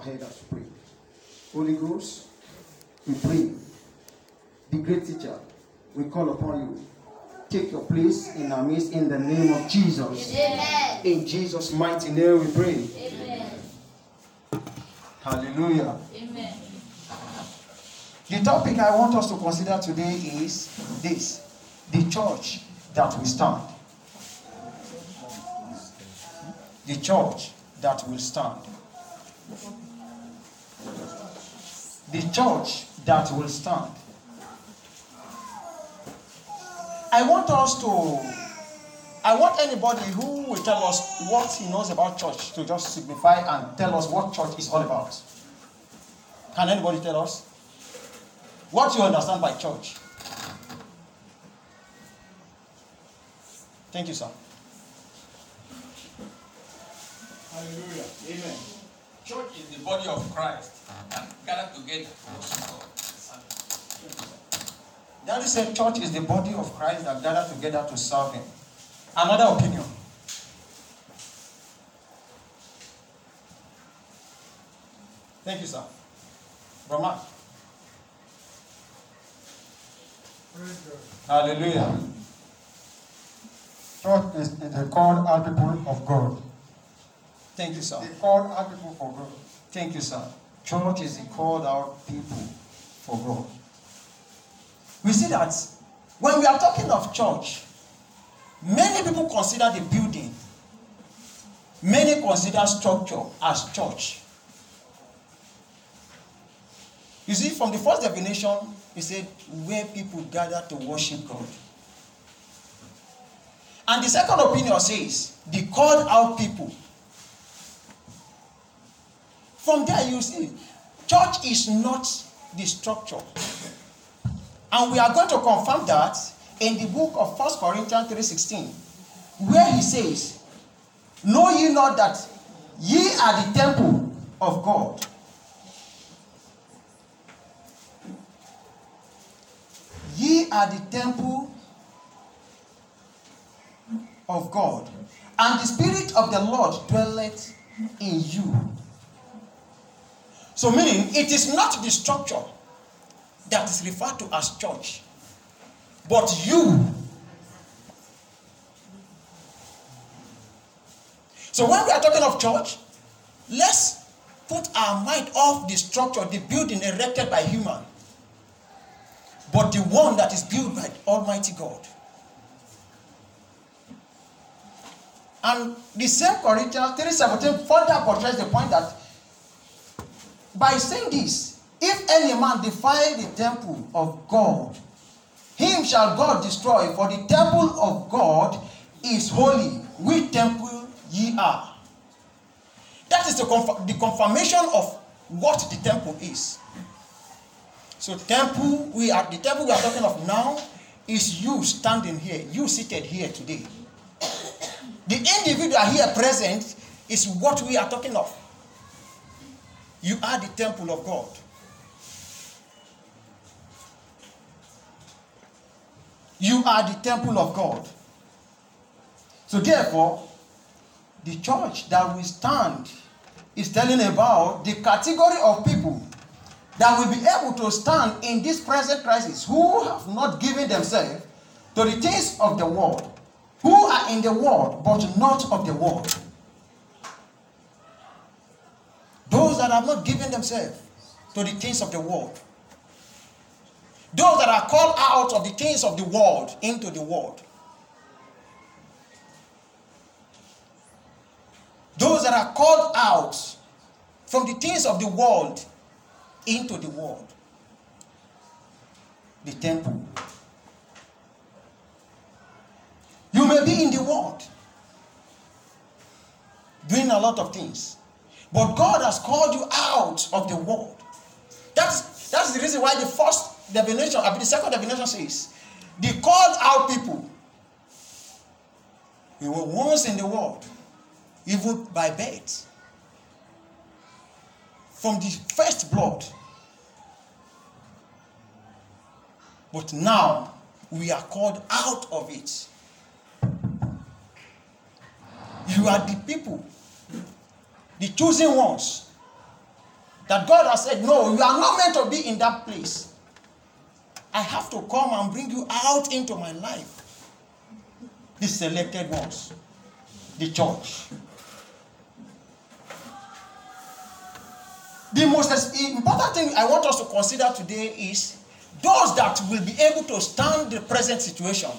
our head as we pray. Holy Ghost, we pray. The great teacher, we call upon you. Take your place in our midst in the name of Jesus. Amen. In Jesus' mighty name we pray. Amen. Hallelujah. Amen. The topic I want us to consider today is this the church that will stand. The church that will stand. The church that will stand. I want us to. I want anybody who will tell us what he knows about church to just signify and tell us what church is all about. Can anybody tell us? What you understand by church? Thank you, sir. Hallelujah. Amen. Church is the body of Christ and gathered together to worship God. Daddy said church is the body of Christ that gathered together to serve him. Another opinion. Thank you, sir. Brahma. Hallelujah. Church is, is a called people of God. Thank you, sir. They called people for God. Thank you, sir. Church is the called out people for God. We see that when we are talking of church, many people consider the building, many consider structure as church. You see, from the first definition, he said, where people gather to worship God. And the second opinion says, the called out people from there, you see, church is not the structure. And we are going to confirm that in the book of 1 Corinthians 3:16, where he says, Know ye not that ye are the temple of God? Ye are the temple of God, and the Spirit of the Lord dwelleth in you. So, meaning, it is not the structure that is referred to as church, but you. So, when we are talking of church, let's put our mind off the structure, the building erected by human, but the one that is built by Almighty God. And the same Corinthians 3:17 further portrays the point that by saying this, if any man defile the temple of God, him shall God destroy, for the temple of God is holy, which temple ye are. That is the, conf- the confirmation of what the temple is. So, temple, we are the temple we are talking of now is you standing here, you seated here today. The individual here present is what we are talking of. You are the temple of God. You are the temple of God. So, therefore, the church that we stand is telling about the category of people that will be able to stand in this present crisis who have not given themselves to the things of the world, who are in the world but not of the world. Those that have not given themselves to the things of the world. Those that are called out of the things of the world into the world. Those that are called out from the things of the world into the world. The temple. You may be in the world doing a lot of things. But God has called you out of the world. That's, that's the reason why the first definition, I the second definition says, the called out people. We were once in the world, even by birth. From the first blood. But now we are called out of it. You are the people the chosen ones, that God has said, No, you are not meant to be in that place. I have to come and bring you out into my life. The selected ones, the church. The most important thing I want us to consider today is those that will be able to stand the present situation.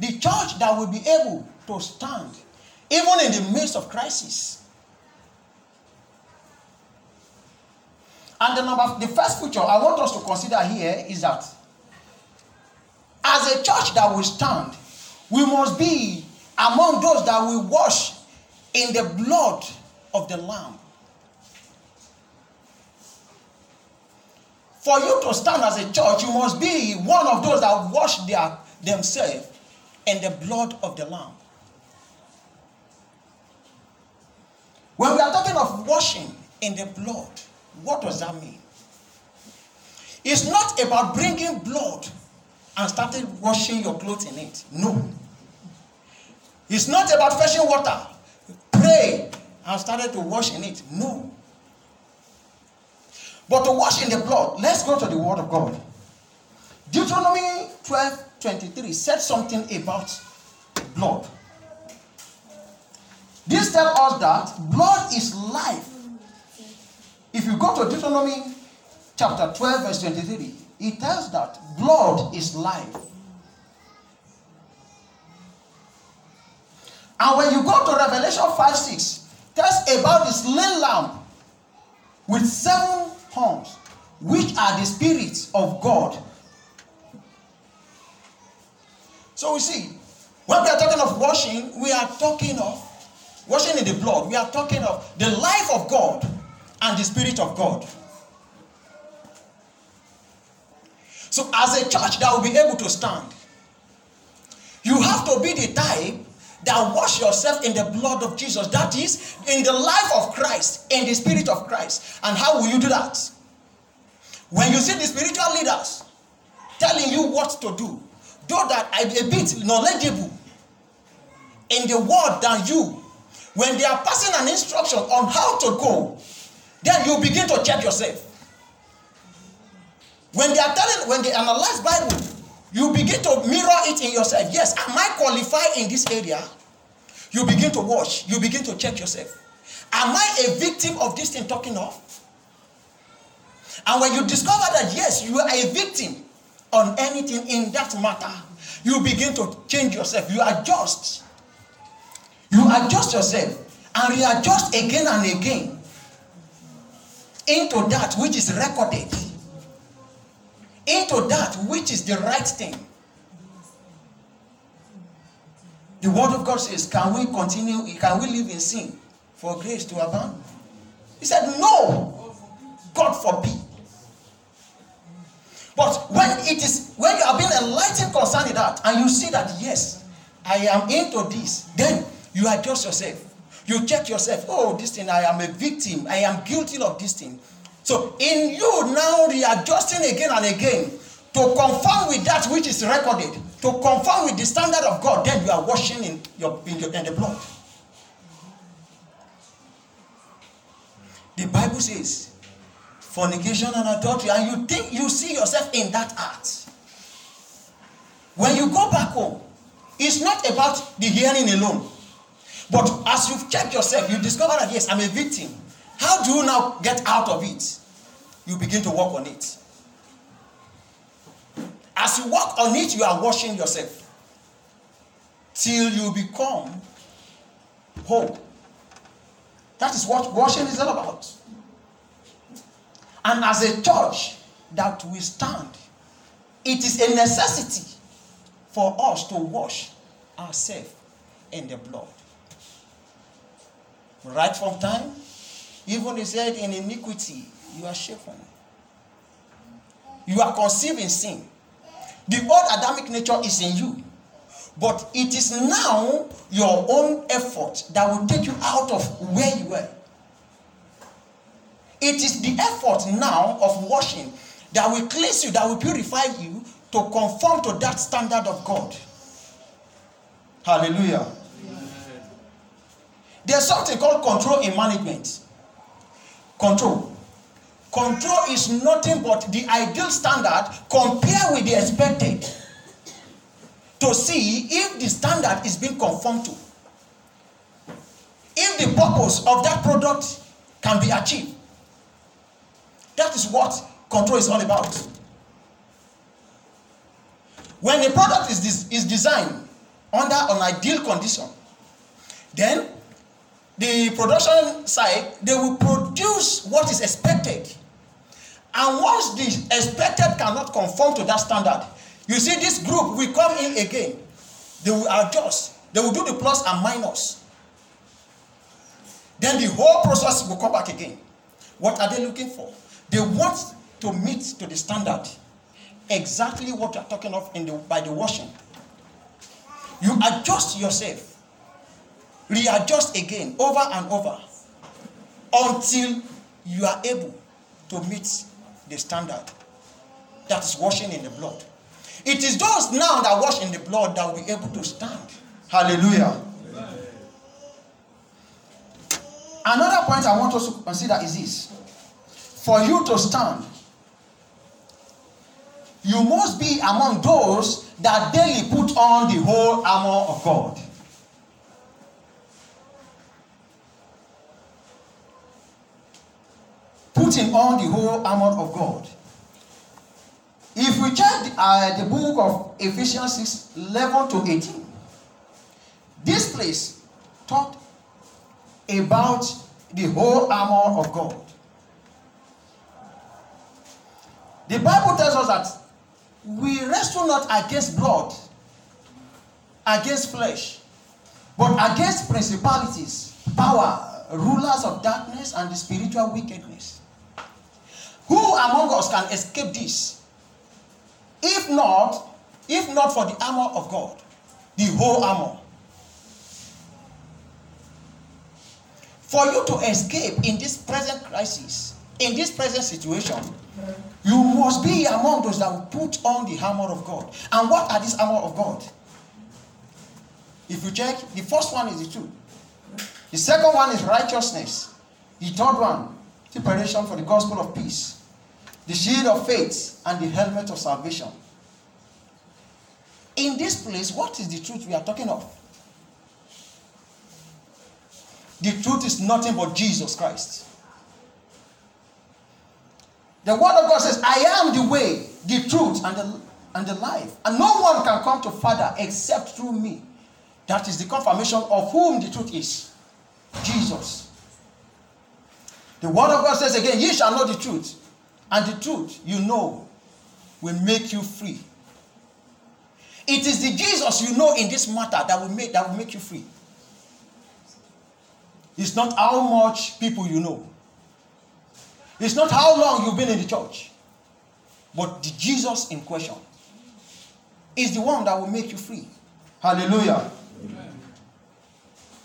The church that will be able to stand even in the midst of crisis. And the number, the first feature I want us to consider here is that as a church that will stand, we must be among those that will wash in the blood of the Lamb. For you to stand as a church, you must be one of those that wash their, themselves in the blood of the Lamb. When we are talking of washing in the blood, what does that mean? It's not about bringing blood and starting washing your clothes in it. No. It's not about fetching water, pray, and started to wash in it. No. But to wash in the blood, let's go to the Word of God. Deuteronomy 12 23 said something about blood. This tells us that blood is life. If you go to Deuteronomy chapter 12, verse 23, it tells that blood is life. And when you go to Revelation 5 6, tells about this slain lamb with seven horns, which are the spirits of God. So we see, when we are talking of washing, we are talking of washing in the blood. We are talking of the life of God and the Spirit of God. So, as a church that will be able to stand, you have to be the type that wash yourself in the blood of Jesus. That is, in the life of Christ, in the Spirit of Christ. And how will you do that? When you see the spiritual leaders telling you what to do, though that I'm a bit knowledgeable in the word than you, when they are passing an instruction on how to go, then you begin to check yourself. When they are telling, when they analyze Bible, you begin to mirror it in yourself. Yes, am I qualified in this area? You begin to watch. You begin to check yourself. Am I a victim of this thing talking of? And when you discover that yes, you are a victim on anything in that matter, you begin to change yourself. You adjust. You adjust yourself and readjust again and again into that which is recorded, into that which is the right thing. The word of God says, Can we continue? Can we live in sin for grace to abound? He said, No, God forbid. But when it is when you are being enlightened concerning that, and you see that yes, I am into this, then you adjust yourself. You check yourself. Oh, this thing, I am a victim. I am guilty of this thing. So, in you now readjusting again and again to conform with that which is recorded, to conform with the standard of God, then you are washing in your in, your, in the blood. The Bible says, fornication and adultery, and you think you see yourself in that act. When you go back home, it's not about the hearing alone. But as you check yourself, you discover that yes, I'm a victim. How do you now get out of it? You begin to work on it. As you work on it, you are washing yourself till you become whole. That is what washing is all about. And as a church that we stand, it is a necessity for us to wash ourselves in the blood. Right from time, even he said, in iniquity, you are shapen. You are conceived in sin. The old Adamic nature is in you. But it is now your own effort that will take you out of where you were. It is the effort now of washing that will cleanse you, that will purify you to conform to that standard of God. Hallelujah. There's something called control in management. Control. Control is nothing but the ideal standard compared with the expected to see if the standard is being conformed to. If the purpose of that product can be achieved. That is what control is all about. When a product is, des- is designed under an ideal condition, then the production side they will produce what is expected. And once the expected cannot conform to that standard, you see this group will come in again. They will adjust. They will do the plus and minus. Then the whole process will come back again. What are they looking for? They want to meet to the standard. Exactly what you are talking of in the, by the washing. You adjust yourself, readjust again over and over until you are able to meet the standard. That is washing in the blood. It is those now that wash in the blood that will be able to stand. Hallelujah. Another point I want us to consider is this for you to stand, you must be among those that daily put on the whole armor of God. Putting on the whole armor of God. If we check the, uh, the book of Ephesians 6 11 to 18, this place taught about the whole armor of God. The Bible tells us that we wrestle not against blood, against flesh, but against principalities, power, rulers of darkness, and the spiritual wickedness. Who among us can escape this? If not, if not for the armor of God, the whole armor. For you to escape in this present crisis, in this present situation, you must be among those that will put on the armor of God. And what are these armor of God? If you check, the first one is the truth. The second one is righteousness. The third one, preparation for the gospel of peace. The shield of faith and the helmet of salvation. In this place, what is the truth we are talking of? The truth is nothing but Jesus Christ. The word of God says, I am the way, the truth, and the, and the life. And no one can come to Father except through me. That is the confirmation of whom the truth is Jesus. The word of God says again, Ye shall know the truth, and the truth you know will make you free. It is the Jesus you know in this matter that will make, that will make you free. It's not how much people you know. It's not how long you've been in the church. But the Jesus in question is the one that will make you free. Hallelujah.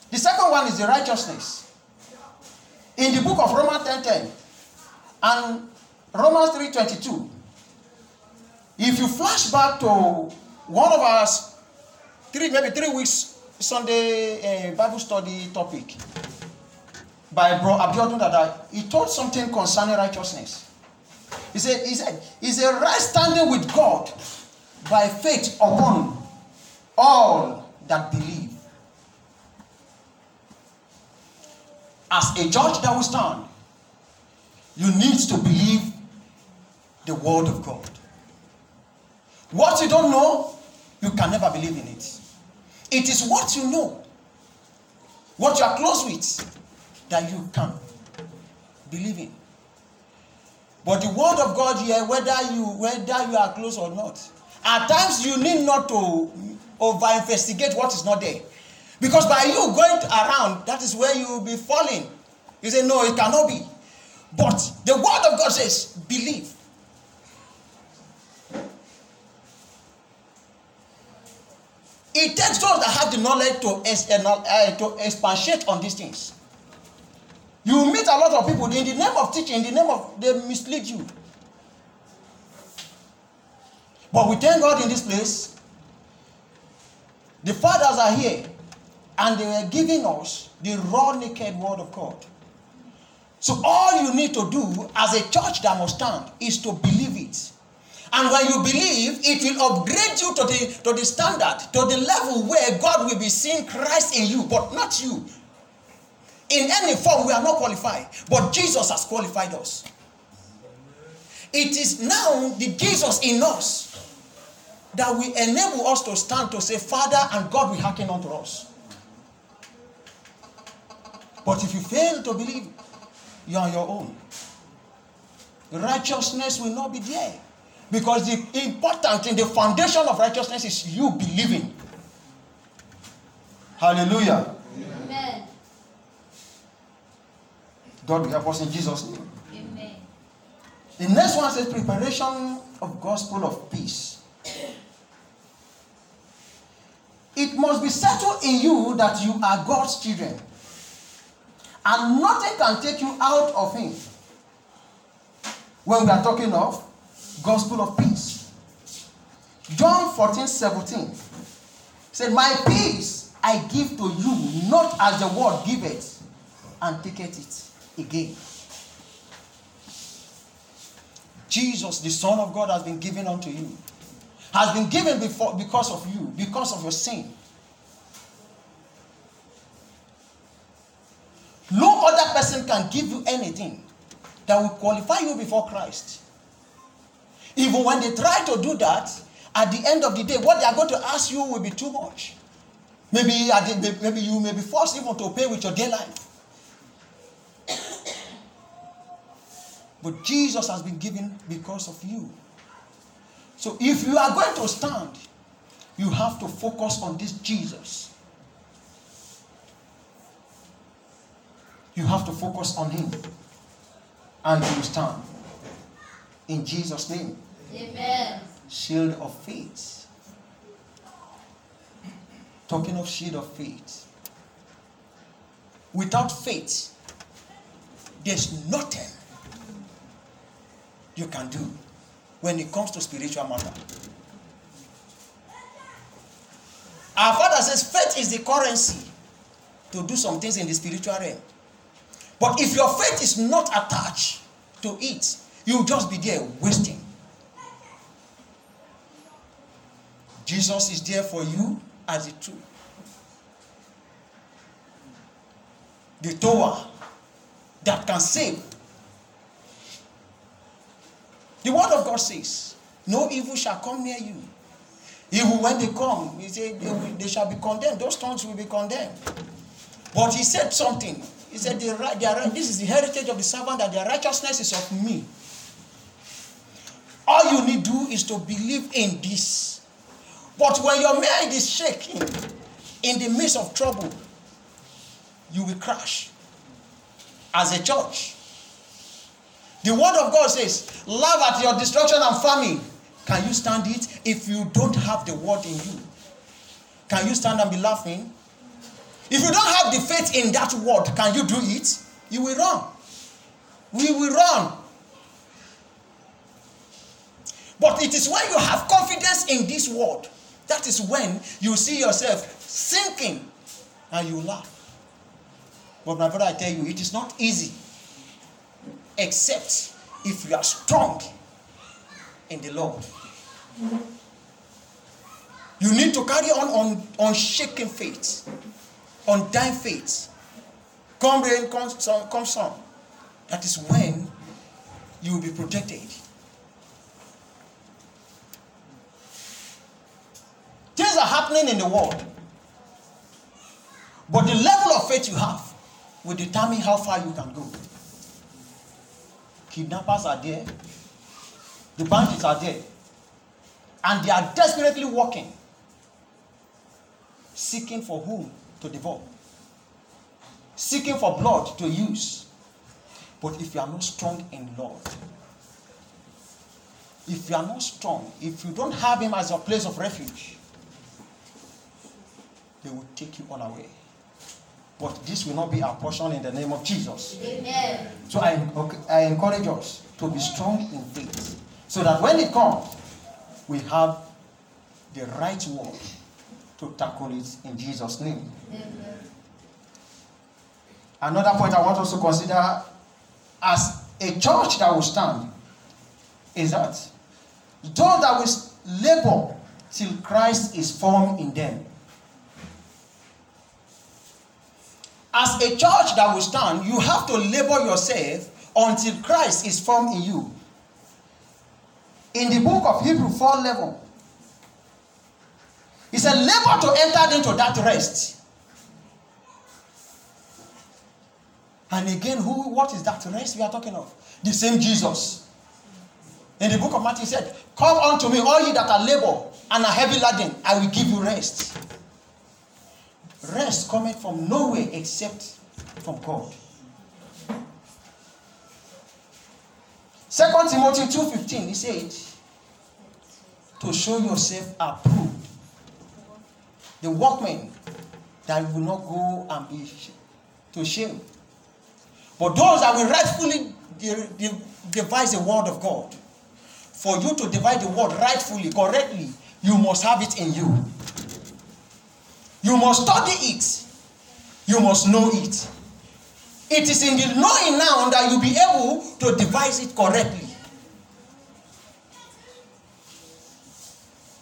The second one is the righteousness. In the book of Romans 10:10 10, and Romans 3:22, if you flash back to one of our three, maybe three weeks Sunday uh, Bible study topic by Bro Abiodun Dada, he told something concerning righteousness. He said, he said, "Is a right standing with God by faith upon all that believe. As a judge that will stand, you need to believe the word of God. What you don't know, you can never believe in it. It is what you know, what you are close with, that you can believe in. But the word of God here, whether you whether you are close or not, at times you need not to over investigate what is not there. Because by you going around, that is where you will be falling. You say, No, it cannot be. But the word of God says, believe. It takes those that have the knowledge to, uh, to expatiate on these things. You meet a lot of people in the name of teaching, in the name of they mislead you. But we thank God in this place. The fathers are here and they were giving us the raw, naked word of God. So all you need to do as a church that must stand is to believe. And when you believe, it will upgrade you to the, to the standard, to the level where God will be seeing Christ in you, but not you. In any form, we are not qualified, but Jesus has qualified us. It is now the Jesus in us that will enable us to stand to say, Father, and God will hearken unto us. But if you fail to believe, you are on your own. Righteousness will not be there. Because the important in the foundation of righteousness is you believing. Hallelujah. Amen. God will help us in Jesus' name. Amen. The next one says preparation of gospel of peace. It must be settled in you that you are God's children. And nothing can take you out of Him. When we are talking of gospel of peace. John 14 17 said, My peace I give to you, not as the world giveth, and taketh it again. Jesus, the Son of God, has been given unto you. Has been given before because of you, because of your sin. No other person can give you anything that will qualify you before Christ. Even when they try to do that, at the end of the day, what they are going to ask you will be too much. Maybe, the- maybe you may be forced even to pay with your day life. But Jesus has been given because of you. So if you are going to stand, you have to focus on this Jesus. You have to focus on Him. And you stand. In Jesus' name. Amen. Shield of faith. Talking of shield of faith. Without faith, there's nothing you can do when it comes to spiritual matter. Our father says faith is the currency to do some things in the spiritual realm. But if your faith is not attached to it, you'll just be there wasting. Jesus is there for you as the truth. The tower that can save. The word of God says, No evil shall come near you. Even when they come, he said they, they shall be condemned. Those tongues will be condemned. But he said something. He said, "Their right- their right- This is the heritage of the servant, that their righteousness is of me. All you need to do is to believe in this. But when your mind is shaking in the midst of trouble, you will crash as a church. The word of God says, Laugh at your destruction and famine. Can you stand it if you don't have the word in you? Can you stand and be laughing? If you don't have the faith in that word, can you do it? You will run. We will run. But it is when you have confidence in this word, that is when you see yourself sinking and you laugh. But my brother, I tell you, it is not easy except if you are strong in the Lord. You need to carry on on unshaken faith, undying faith. Come rain, come sun, come sun. That is when you will be protected. Things are happening in the world. But the level of faith you have will determine how far you can go. Kidnappers are there, the bandits are there, and they are desperately working, seeking for whom to devour, seeking for blood to use. But if you are not strong in Lord, if you are not strong, if you don't have Him as your place of refuge, they will take you all away. But this will not be our portion in the name of Jesus. Amen. So I, I encourage us to be strong in faith so that when it comes, we have the right word to tackle it in Jesus' name. Amen. Another point I want us to consider as a church that will stand is that those that will labor till Christ is formed in them. As a church that will stand, you have to labor yourself until Christ is formed in you. In the book of Hebrew 4 11, he said, labor to enter into that rest. And again, who what is that rest we are talking of? The same Jesus. In the book of Matthew, he said, Come unto me, all ye that are labor and are heavy laden, I will give you rest. Rest cometh from nowhere except from God. 2 Timothy 2.15, he said, to show yourself approved. The workman that will not go and be to shame. But those that will rightfully de- de- devise the word of God. For you to divide the word rightfully, correctly, you must have it in you. You must study it. You must know it. It is in the knowing now that you'll be able to devise it correctly.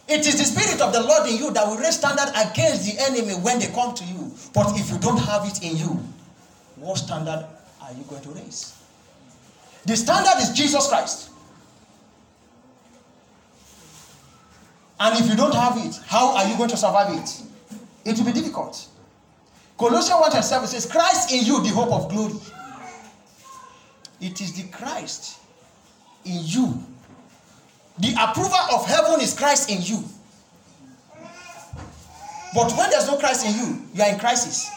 It is the spirit of the Lord in you that will raise standard against the enemy when they come to you. But if you don't have it in you, what standard are you going to raise? The standard is Jesus Christ. And if you don't have it, how are you going to survive it? It will be difficult. Colossians 1 and 7 says, Christ in you, the hope of glory. It is the Christ in you. The approval of heaven is Christ in you. But when there's no Christ in you, you are in crisis.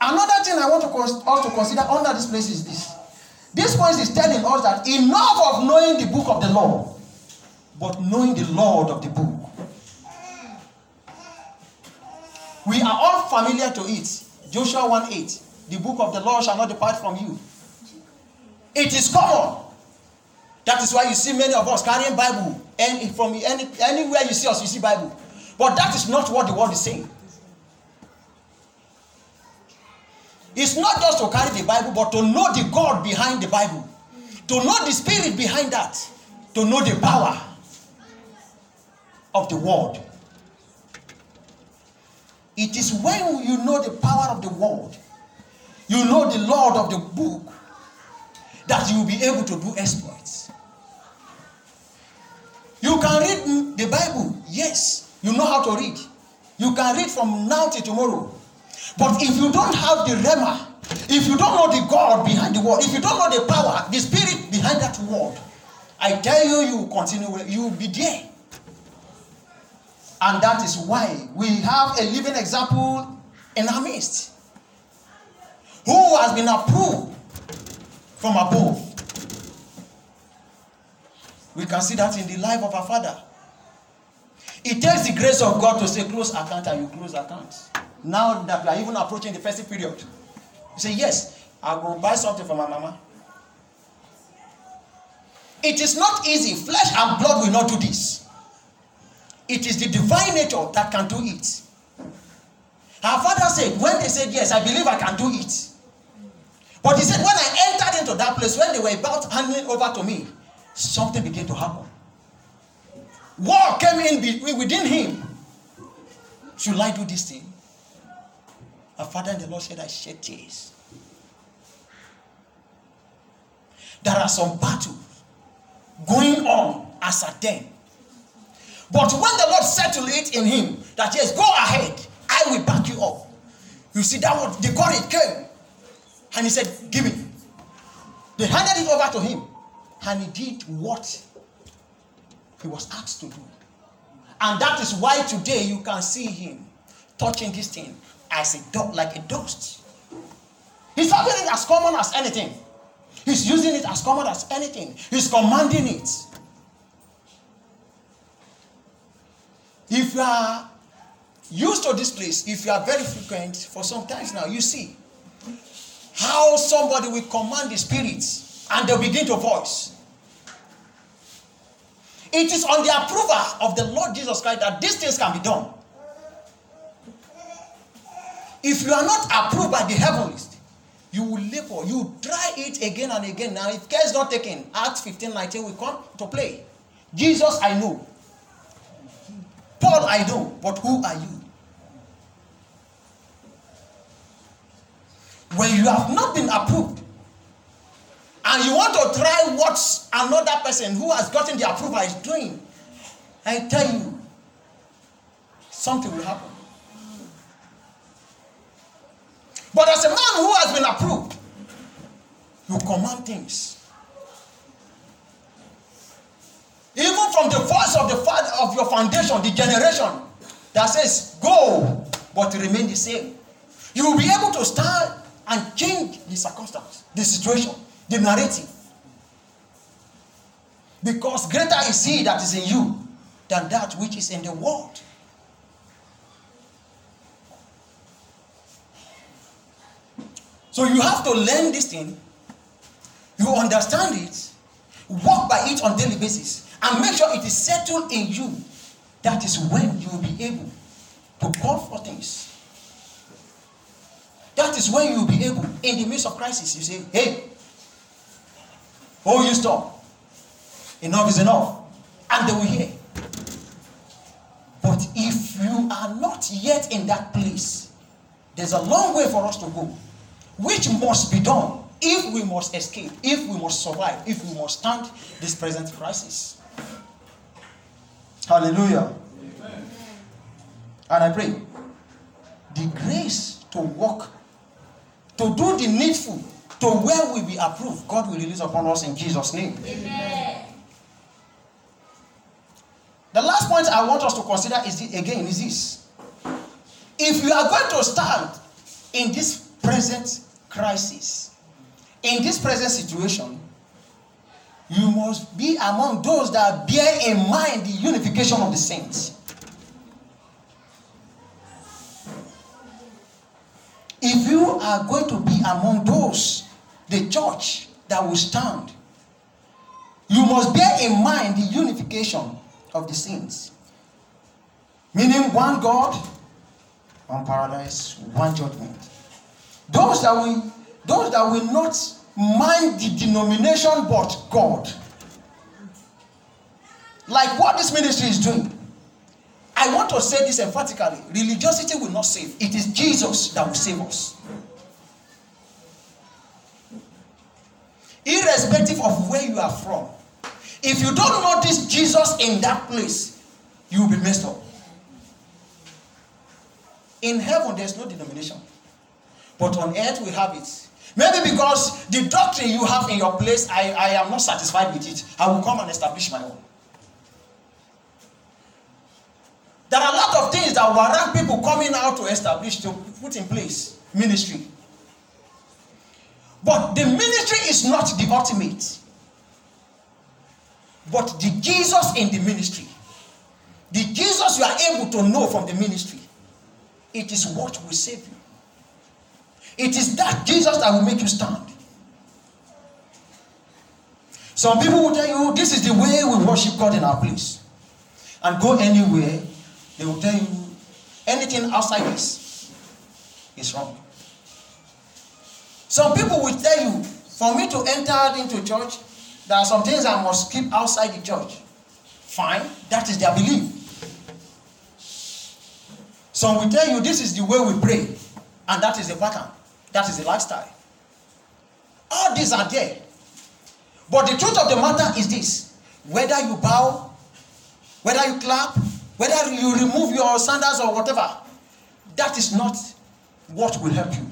Another thing I want to cons- us to consider under this place is this. This point is telling us that enough of knowing the book of the law, but knowing the Lord of the book. We are all familiar to it. Joshua 1 8. The book of the law shall not depart from you. It is common. That is why you see many of us carrying Bible. And from any, anywhere you see us, you see Bible. But that is not what the word is saying. It's not just to carry the Bible, but to know the God behind the Bible. To know the spirit behind that. To know the power of the word. It is when you know the power of the word, you know the Lord of the book, that you will be able to do exploits. You can read the Bible, yes, you know how to read. You can read from now till tomorrow. But if you don't have the Rhema, if you don't know the God behind the word, if you don't know the power, the spirit behind that word, I tell you, you will continue, you will be there. And that is why we have a living example in our midst who has been approved from above. We can see that in the life of our father. It takes the grace of God to say, close account, and you close account. Now that we are even approaching the festive period, you say, Yes, I'll buy something for my mama. It is not easy. Flesh and blood will not do this. It is the divine nature that can do it. Her father said, when they said, Yes, I believe I can do it. But he said, when I entered into that place, when they were about handing over to me, something began to happen. War came in within him. Should I do this thing? Our father and the Lord said, I shed tears. There are some battles going on as at then. But when the Lord settled it in him, that yes, go ahead, I will back you up. You see, that was the courage came. And he said, Give me. They handed it over to him. And he did what he was asked to do. And that is why today you can see him touching this thing as a dog, like a dust. He's having it as common as anything. He's using it as common as anything. He's commanding it. If you are used to this place, if you are very frequent for some times now, you see how somebody will command the spirits and they'll begin to voice. It is on the approval of the Lord Jesus Christ that these things can be done. If you are not approved by the heavens, you You will labor, you try it again and again. Now, if care is not taken, Acts 15 19 will come to play. Jesus, I know. Paul, I know. But who are you? When you have not been approved, and you want to try what another person who has gotten the approval is doing, I tell you, something will happen. But as a man who has been approved, you command things. Even from the voice of the father of your foundation, the generation that says, Go, but remain the same. You will be able to stand and change the circumstance, the situation, the narrative. Because greater is he that is in you than that which is in the world. So you have to learn this thing, you understand it, walk by it on daily basis, and make sure it is settled in you. That is when you will be able to call for things. That is when you will be able, in the midst of crisis, you say, hey, oh, you stop. Enough is enough. And they will hear. But if you are not yet in that place, there's a long way for us to go, which must be done if we must escape, if we must survive, if we must stand this present crisis. Hallelujah. And I pray the grace to walk, to do the needful, to where we be approved, God will release upon us in Jesus' name. Amen. The last point I want us to consider is the, again is this. If you are going to stand in this present crisis, in this present situation, you must be among those that bear in mind the unification of the saints. If you are going to be among those, the church that will stand, you must bear in mind the unification of the saints. Meaning one God, one paradise, one judgment. Those that will, those that will not mind the denomination but God. Like what this ministry is doing. I want to say this emphatically. Religiosity will not save. It is Jesus that will save us. Irrespective of where you are from. If you don't this Jesus in that place, you will be messed up. In heaven, there's no denomination. But on earth, we have it. Maybe because the doctrine you have in your place, I, I am not satisfied with it. I will come and establish my own. There are a lot of things that warrant people coming out to establish, to put in place ministry. But the ministry is not the ultimate. But the Jesus in the ministry, the Jesus you are able to know from the ministry, it is what will save you. It is that Jesus that will make you stand. Some people will tell you this is the way we worship God in our place. And go anywhere, they will tell you anything outside this is wrong. Some people will tell you, for me to enter into church, there are some things I must keep outside the church. Fine, that is their belief. Some will tell you this is the way we pray, and that is the pattern, that is the lifestyle. All these are there. But the truth of the matter is this whether you bow, whether you clap, whether you remove your sandals or whatever, that is not what will help you.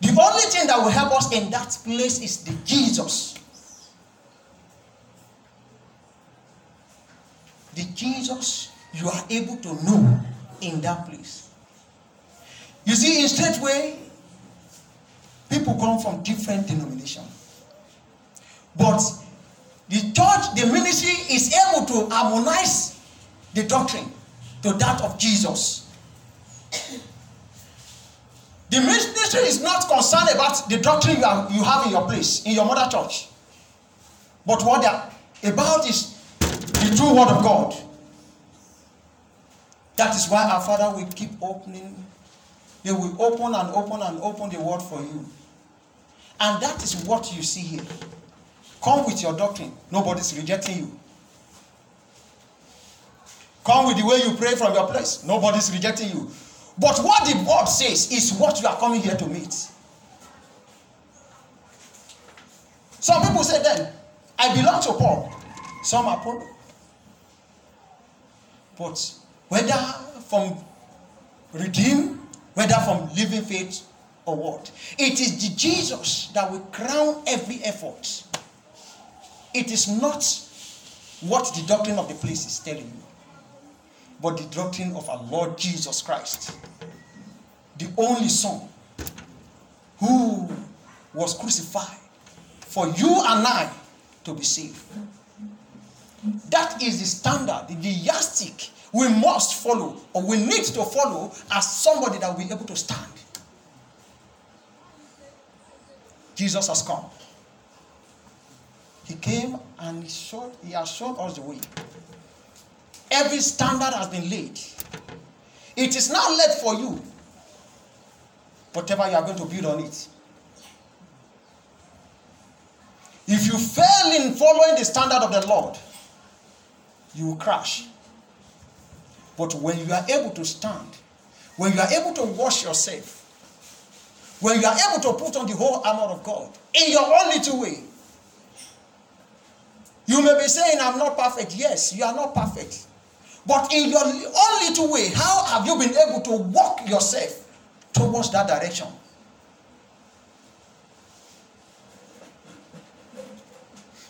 The only thing that will help us in that place is the Jesus. The Jesus you are able to know in that place. You see, in straight way, people come from different denominations. But the church, the ministry is able to harmonize the doctrine to that of Jesus. The ministry is not concerned about the doctrine you, are, you have in your place, in your mother church. But what they're about is the true word of God. That is why our Father will keep opening. They will open and open and open the word for you. And that is what you see here. Come with your doctrine. Nobody's rejecting you. Come with the way you pray from your place. Nobody's rejecting you. But what the word says is what you are coming here to meet. Some people say then, I belong to Paul. Some Apollo. But whether from redeem, whether from living faith what, it is the Jesus that will crown every effort. It is not what the doctrine of the place is telling you, but the doctrine of our Lord Jesus Christ, the only Son who was crucified for you and I to be saved. That is the standard, the yardstick we must follow or we need to follow as somebody that will be able to stand. Jesus has come. He came and he, showed, he has shown us the way. Every standard has been laid. It is now laid for you. Whatever you are going to build on it. If you fail in following the standard of the Lord, you will crash. But when you are able to stand, when you are able to wash yourself, when you are able to put on the whole armor of God in your own little way, you may be saying, I'm not perfect. Yes, you are not perfect. But in your own little way, how have you been able to walk yourself towards that direction?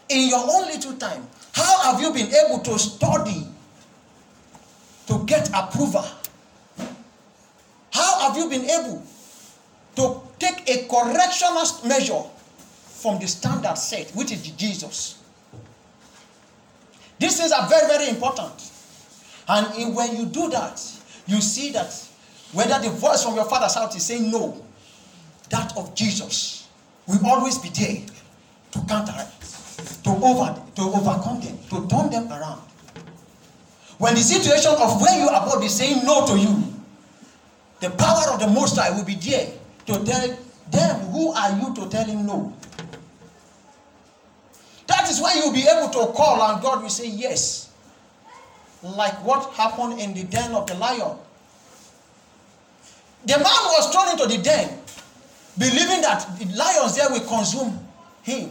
In your own little time, how have you been able to study to get approval? How have you been able take a correctional measure from the standard set, which is Jesus? These things are very, very important. And when you do that, you see that whether the voice from your father's house is saying no, that of Jesus will always be there to counteract, to over, to overcome them, to turn them around. When the situation of where you are about is saying no to you, the power of the Most High will be there to tell them, who are you to tell him no? That is why you'll be able to call and God will say yes. Like what happened in the den of the lion. The man was thrown into the den, believing that the lions there will consume him.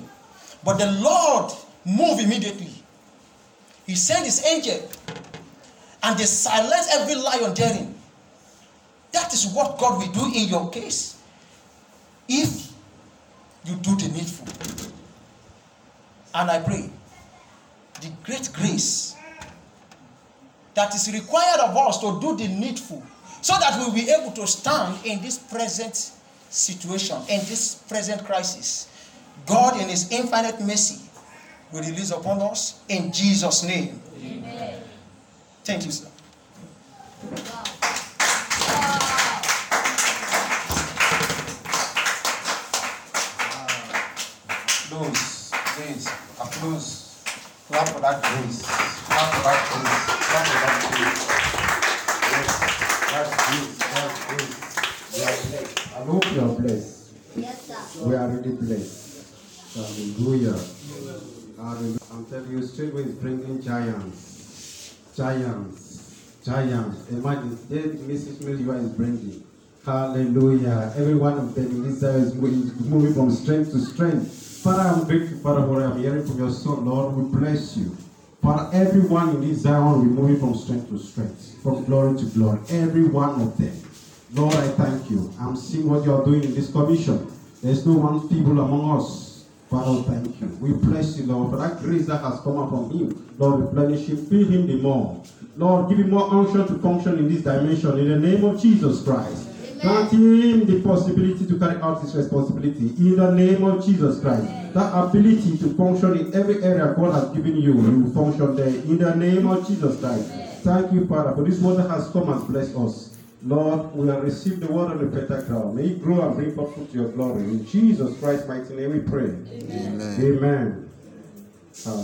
But the Lord moved immediately. He sent his angel and they silenced every lion therein. That is what God will do in your case. If you do the needful. And I pray the great grace that is required of us to do the needful so that we'll be able to stand in this present situation, in this present crisis. God, in His infinite mercy, will release upon us in Jesus' name. Amen. Thank you, sir. Please, applause. Clap for that grace. Clap for that grace. Clap for that grace. Yes, that's grace. That's grace. We are blessed. I hope you are blessed. Yes, sir. We are really blessed. Hallelujah. Hallelujah. I'm telling you, straight is bringing giants. Giants. Giants. Imagine, there Mrs. Milua is bringing. Hallelujah. Every one of them in this service is moving from strength to strength. Father, I'm grateful, Father, for I'm hearing from your son, Lord. We bless you. Father, everyone in this Zion be moving from strength to strength, from glory to glory. Every one of them. Lord, I thank you. I'm seeing what you are doing in this commission. There's no one feeble among us. Father, thank you. We bless you, Lord, for that grace that has come up from him. Lord, replenish him, fill him the more. Lord, give him more unction to function in this dimension in the name of Jesus Christ. Grant him the possibility to carry out his responsibility in the name of Jesus Christ. That ability to function in every area God has given you, you will function there in the name of Jesus Christ. Thank you, Father, for this that has come and blessed us. Lord, we have received the word on the better ground. May it grow and bring forth fruit to your glory. In Jesus Christ's mighty name we pray. Amen. Amen. Hallelujah.